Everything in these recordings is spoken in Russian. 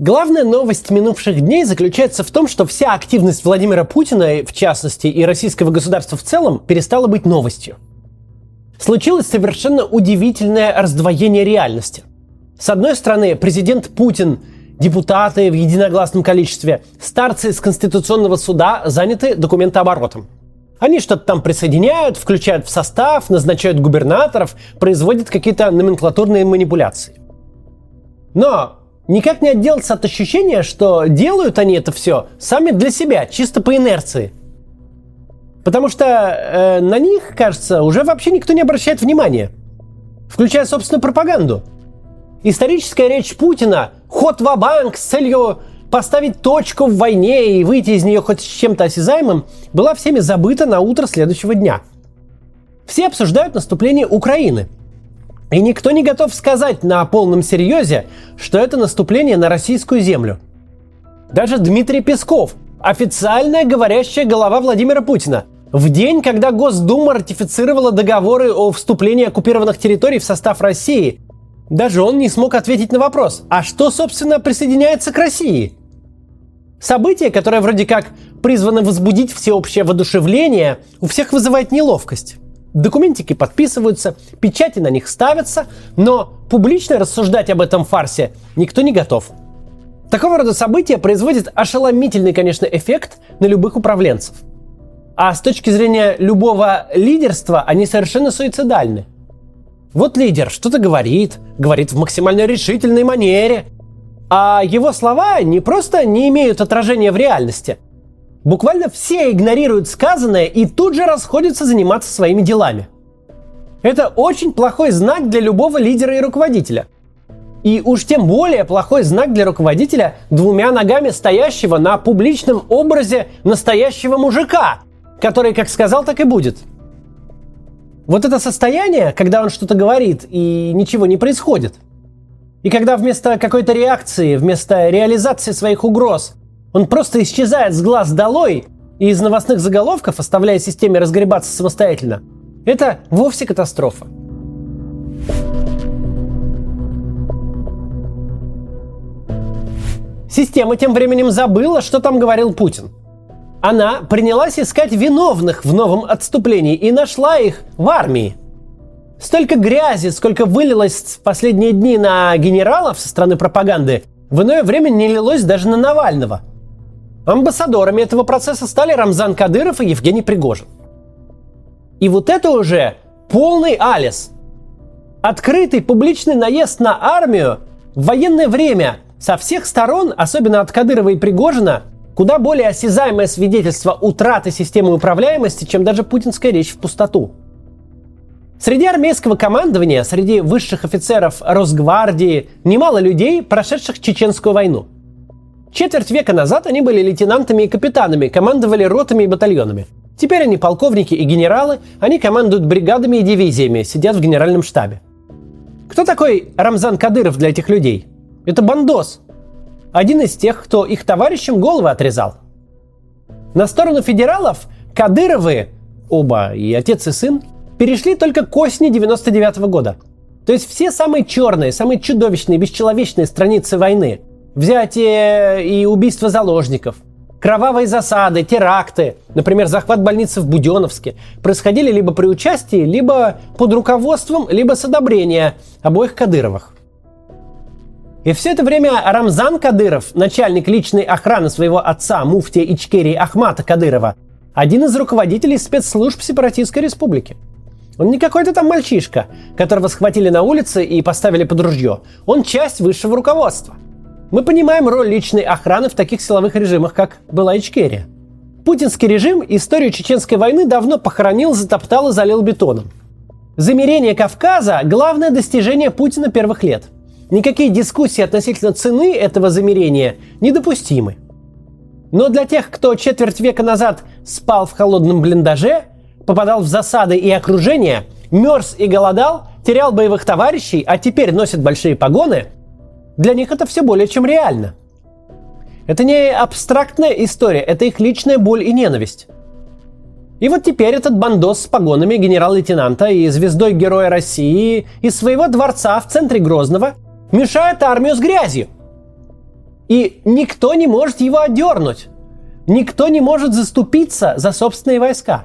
Главная новость минувших дней заключается в том, что вся активность Владимира Путина, в частности, и российского государства в целом, перестала быть новостью. Случилось совершенно удивительное раздвоение реальности. С одной стороны, президент Путин, депутаты в единогласном количестве, старцы из Конституционного суда заняты документооборотом. Они что-то там присоединяют, включают в состав, назначают губернаторов, производят какие-то номенклатурные манипуляции. Но никак не отделаться от ощущения, что делают они это все сами для себя, чисто по инерции. Потому что э, на них, кажется, уже вообще никто не обращает внимания. Включая собственную пропаганду. Историческая речь Путина «Ход в банк с целью поставить точку в войне и выйти из нее хоть с чем-то осязаемым была всеми забыта на утро следующего дня. Все обсуждают наступление Украины. И никто не готов сказать на полном серьезе, что это наступление на российскую землю. Даже Дмитрий Песков, официальная говорящая голова Владимира Путина, в день, когда Госдума ратифицировала договоры о вступлении оккупированных территорий в состав России, даже он не смог ответить на вопрос, а что, собственно, присоединяется к России? Событие, которое вроде как призвано возбудить всеобщее воодушевление, у всех вызывает неловкость. Документики подписываются, печати на них ставятся, но публично рассуждать об этом фарсе никто не готов. Такого рода события производят ошеломительный, конечно, эффект на любых управленцев. А с точки зрения любого лидерства они совершенно суицидальны – вот лидер что-то говорит, говорит в максимально решительной манере, а его слова не просто не имеют отражения в реальности. Буквально все игнорируют сказанное и тут же расходятся заниматься своими делами. Это очень плохой знак для любого лидера и руководителя. И уж тем более плохой знак для руководителя двумя ногами стоящего на публичном образе настоящего мужика, который как сказал, так и будет – вот это состояние, когда он что-то говорит и ничего не происходит, и когда вместо какой-то реакции, вместо реализации своих угроз, он просто исчезает с глаз долой и из новостных заголовков, оставляя системе разгребаться самостоятельно, это вовсе катастрофа. Система тем временем забыла, что там говорил Путин – она принялась искать виновных в новом отступлении и нашла их в армии. Столько грязи, сколько вылилось в последние дни на генералов со стороны пропаганды, в иное время не лилось даже на Навального. Амбассадорами этого процесса стали Рамзан Кадыров и Евгений Пригожин. И вот это уже полный алис. Открытый публичный наезд на армию в военное время со всех сторон, особенно от Кадырова и Пригожина, Куда более осязаемое свидетельство утраты системы управляемости, чем даже путинская речь в пустоту. Среди армейского командования, среди высших офицеров Росгвардии, немало людей, прошедших Чеченскую войну. Четверть века назад они были лейтенантами и капитанами, командовали ротами и батальонами. Теперь они полковники и генералы, они командуют бригадами и дивизиями, сидят в генеральном штабе. Кто такой Рамзан Кадыров для этих людей? Это бандос, один из тех, кто их товарищам головы отрезал. На сторону федералов Кадыровы, оба и отец и сын, перешли только к осени 99 -го года. То есть все самые черные, самые чудовищные, бесчеловечные страницы войны. Взятие и убийство заложников, кровавые засады, теракты, например, захват больницы в Буденовске, происходили либо при участии, либо под руководством, либо с одобрения обоих Кадыровых. И все это время Рамзан Кадыров, начальник личной охраны своего отца, муфтия Ичкерии Ахмата Кадырова, один из руководителей спецслужб Сепаратистской Республики. Он не какой-то там мальчишка, которого схватили на улице и поставили под ружье. Он часть высшего руководства. Мы понимаем роль личной охраны в таких силовых режимах, как была Ичкерия. Путинский режим историю Чеченской войны давно похоронил, затоптал и залил бетоном. Замерение Кавказа – главное достижение Путина первых лет – Никакие дискуссии относительно цены этого замерения недопустимы. Но для тех, кто четверть века назад спал в холодном блиндаже, попадал в засады и окружение, мерз и голодал, терял боевых товарищей, а теперь носит большие погоны, для них это все более чем реально. Это не абстрактная история, это их личная боль и ненависть. И вот теперь этот бандос с погонами генерал-лейтенанта и звездой Героя России из своего дворца в центре Грозного – мешает армию с грязью. И никто не может его одернуть. Никто не может заступиться за собственные войска.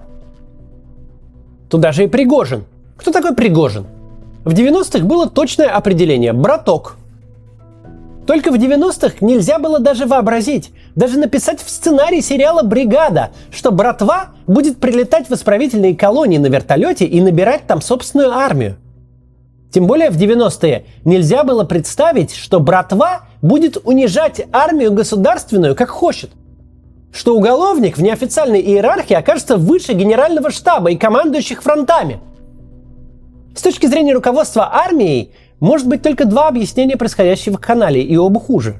Туда же и Пригожин. Кто такой Пригожин? В 90-х было точное определение – браток. Только в 90-х нельзя было даже вообразить, даже написать в сценарии сериала «Бригада», что братва будет прилетать в исправительные колонии на вертолете и набирать там собственную армию. Тем более в 90-е нельзя было представить, что братва будет унижать армию государственную как хочет. Что уголовник в неофициальной иерархии окажется выше генерального штаба и командующих фронтами. С точки зрения руководства армией, может быть только два объяснения происходящего в канале, и оба хуже.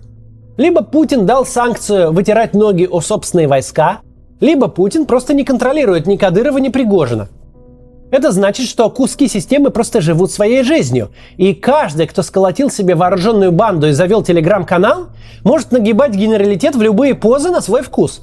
Либо Путин дал санкцию вытирать ноги о собственные войска, либо Путин просто не контролирует ни Кадырова, ни Пригожина – это значит, что куски системы просто живут своей жизнью. И каждый, кто сколотил себе вооруженную банду и завел телеграм-канал, может нагибать генералитет в любые позы на свой вкус.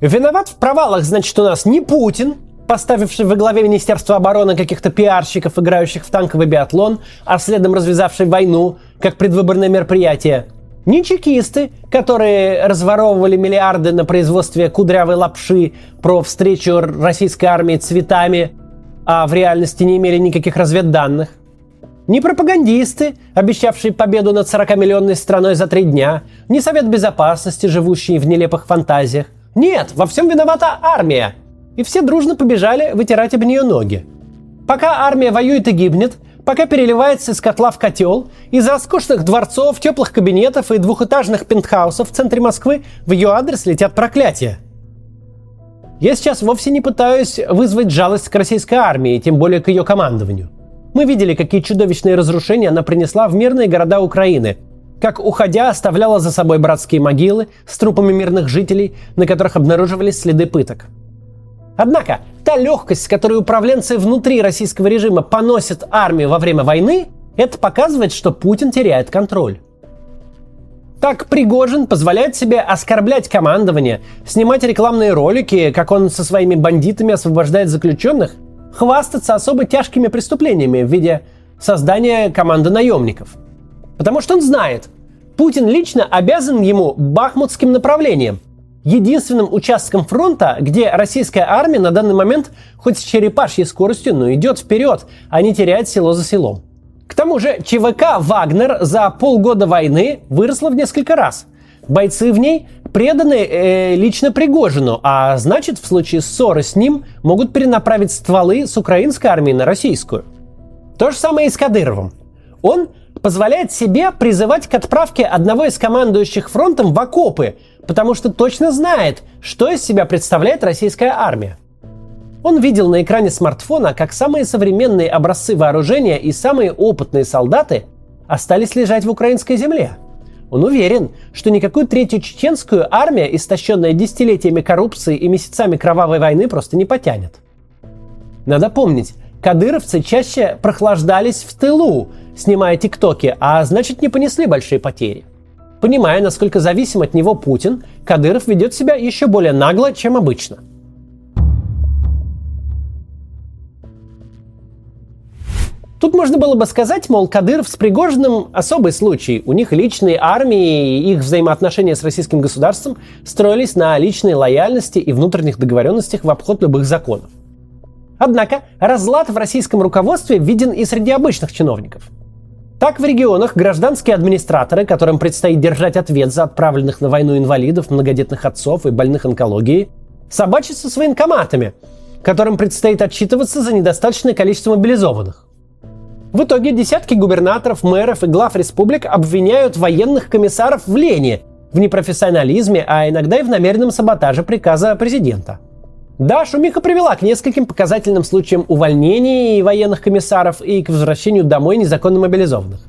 Виноват в провалах, значит, у нас не Путин, поставивший во главе Министерства обороны каких-то пиарщиков, играющих в танковый биатлон, а следом развязавший войну, как предвыборное мероприятие. Не чекисты, которые разворовывали миллиарды на производстве кудрявой лапши про встречу российской армии цветами – а в реальности не имели никаких разведданных. Ни пропагандисты, обещавшие победу над 40-миллионной страной за три дня, ни Совет Безопасности, живущий в нелепых фантазиях. Нет, во всем виновата армия. И все дружно побежали вытирать об нее ноги. Пока армия воюет и гибнет, пока переливается из котла в котел, из роскошных дворцов, теплых кабинетов и двухэтажных пентхаусов в центре Москвы в ее адрес летят проклятия. Я сейчас вовсе не пытаюсь вызвать жалость к российской армии, тем более к ее командованию. Мы видели, какие чудовищные разрушения она принесла в мирные города Украины, как, уходя, оставляла за собой братские могилы с трупами мирных жителей, на которых обнаруживались следы пыток. Однако, та легкость, с которой управленцы внутри российского режима поносят армию во время войны, это показывает, что Путин теряет контроль. Так Пригожин позволяет себе оскорблять командование, снимать рекламные ролики, как он со своими бандитами освобождает заключенных, хвастаться особо тяжкими преступлениями в виде создания команды наемников. Потому что он знает, Путин лично обязан ему бахмутским направлением, единственным участком фронта, где российская армия на данный момент хоть с черепашьей скоростью, но идет вперед, а не теряет село за селом. К тому же ЧВК «Вагнер» за полгода войны выросла в несколько раз. Бойцы в ней преданы э, лично Пригожину, а значит, в случае ссоры с ним могут перенаправить стволы с украинской армии на российскую. То же самое и с Кадыровым. Он позволяет себе призывать к отправке одного из командующих фронтом в окопы, потому что точно знает, что из себя представляет российская армия. Он видел на экране смартфона, как самые современные образцы вооружения и самые опытные солдаты остались лежать в украинской земле. Он уверен, что никакую третью чеченскую армия, истощенная десятилетиями коррупции и месяцами кровавой войны, просто не потянет. Надо помнить, кадыровцы чаще прохлаждались в тылу, снимая тиктоки, а значит не понесли большие потери. Понимая, насколько зависим от него Путин, Кадыров ведет себя еще более нагло, чем обычно – Тут можно было бы сказать, мол, Кадыров с Пригожиным особый случай. У них личные армии и их взаимоотношения с российским государством строились на личной лояльности и внутренних договоренностях в обход любых законов. Однако разлад в российском руководстве виден и среди обычных чиновников. Так в регионах гражданские администраторы, которым предстоит держать ответ за отправленных на войну инвалидов, многодетных отцов и больных онкологией, собачатся с военкоматами, которым предстоит отчитываться за недостаточное количество мобилизованных. В итоге десятки губернаторов, мэров и глав республик обвиняют военных комиссаров в лени, в непрофессионализме, а иногда и в намеренном саботаже приказа президента. Да, шумиха привела к нескольким показательным случаям увольнений военных комиссаров и к возвращению домой незаконно мобилизованных.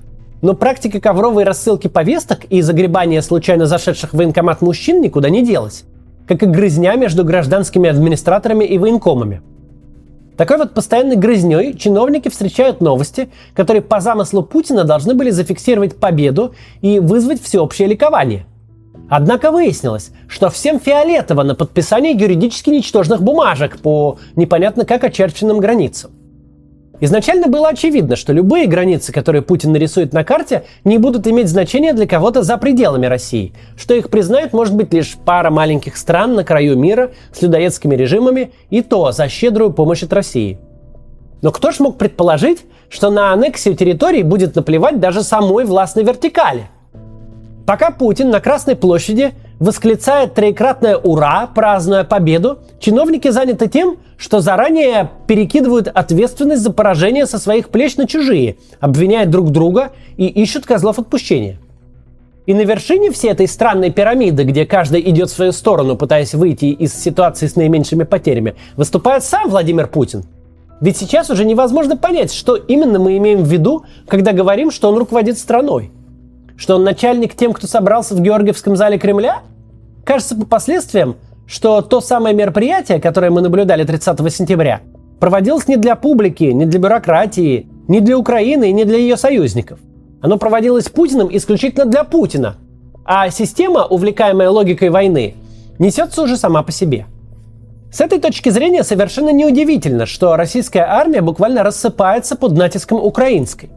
Но практика ковровой рассылки повесток и загребания случайно зашедших в военкомат мужчин никуда не делась, как и грызня между гражданскими администраторами и военкомами – такой вот постоянной грызней чиновники встречают новости, которые по замыслу Путина должны были зафиксировать победу и вызвать всеобщее ликование. Однако выяснилось, что всем фиолетово на подписание юридически ничтожных бумажек по непонятно как очерченным границам. Изначально было очевидно, что любые границы, которые Путин нарисует на карте, не будут иметь значения для кого-то за пределами России, что их признают, может быть, лишь пара маленьких стран на краю мира с людоедскими режимами и то за щедрую помощь от России. Но кто ж мог предположить, что на аннексию территорий будет наплевать даже самой властной вертикали? Пока Путин на Красной площади восклицает троекратное «Ура!», празднуя победу, чиновники заняты тем, что заранее перекидывают ответственность за поражение со своих плеч на чужие, обвиняют друг друга и ищут козлов отпущения. И на вершине всей этой странной пирамиды, где каждый идет в свою сторону, пытаясь выйти из ситуации с наименьшими потерями, выступает сам Владимир Путин. Ведь сейчас уже невозможно понять, что именно мы имеем в виду, когда говорим, что он руководит страной. Что он начальник тем, кто собрался в Георгиевском зале Кремля? Кажется по последствиям, что то самое мероприятие, которое мы наблюдали 30 сентября, проводилось не для публики, не для бюрократии, не для Украины и не для ее союзников. Оно проводилось Путиным исключительно для Путина. А система, увлекаемая логикой войны, несется уже сама по себе. С этой точки зрения совершенно неудивительно, что российская армия буквально рассыпается под натиском украинской.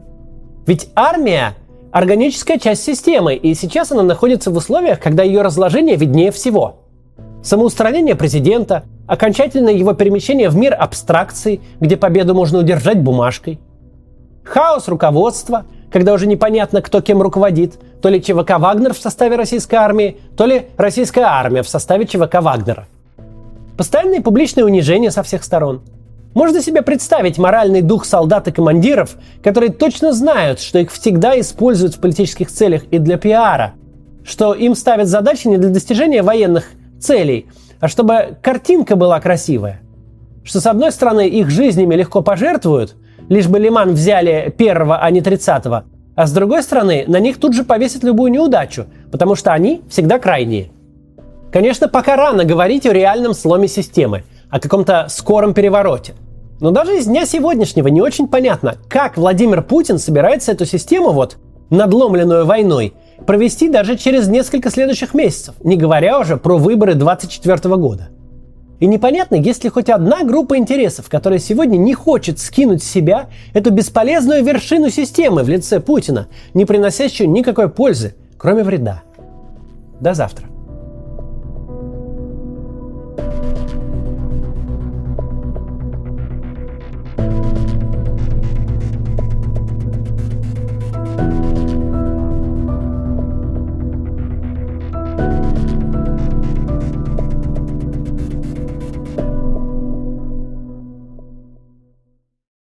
Ведь армия органическая часть системы, и сейчас она находится в условиях, когда ее разложение виднее всего. Самоустранение президента, окончательное его перемещение в мир абстракций, где победу можно удержать бумажкой. Хаос руководства, когда уже непонятно, кто кем руководит, то ли ЧВК «Вагнер» в составе российской армии, то ли российская армия в составе ЧВК «Вагнера». Постоянное публичное унижение со всех сторон – можно себе представить моральный дух солдат и командиров, которые точно знают, что их всегда используют в политических целях и для пиара, что им ставят задачи не для достижения военных целей, а чтобы картинка была красивая. Что с одной стороны их жизнями легко пожертвуют, лишь бы Лиман взяли первого, а не тридцатого, а с другой стороны на них тут же повесят любую неудачу, потому что они всегда крайние. Конечно, пока рано говорить о реальном сломе системы – о каком-то скором перевороте. Но даже из дня сегодняшнего не очень понятно, как Владимир Путин собирается эту систему, вот, надломленную войной, провести даже через несколько следующих месяцев, не говоря уже про выборы 2024 года. И непонятно, есть ли хоть одна группа интересов, которая сегодня не хочет скинуть с себя эту бесполезную вершину системы в лице Путина, не приносящую никакой пользы, кроме вреда. До завтра.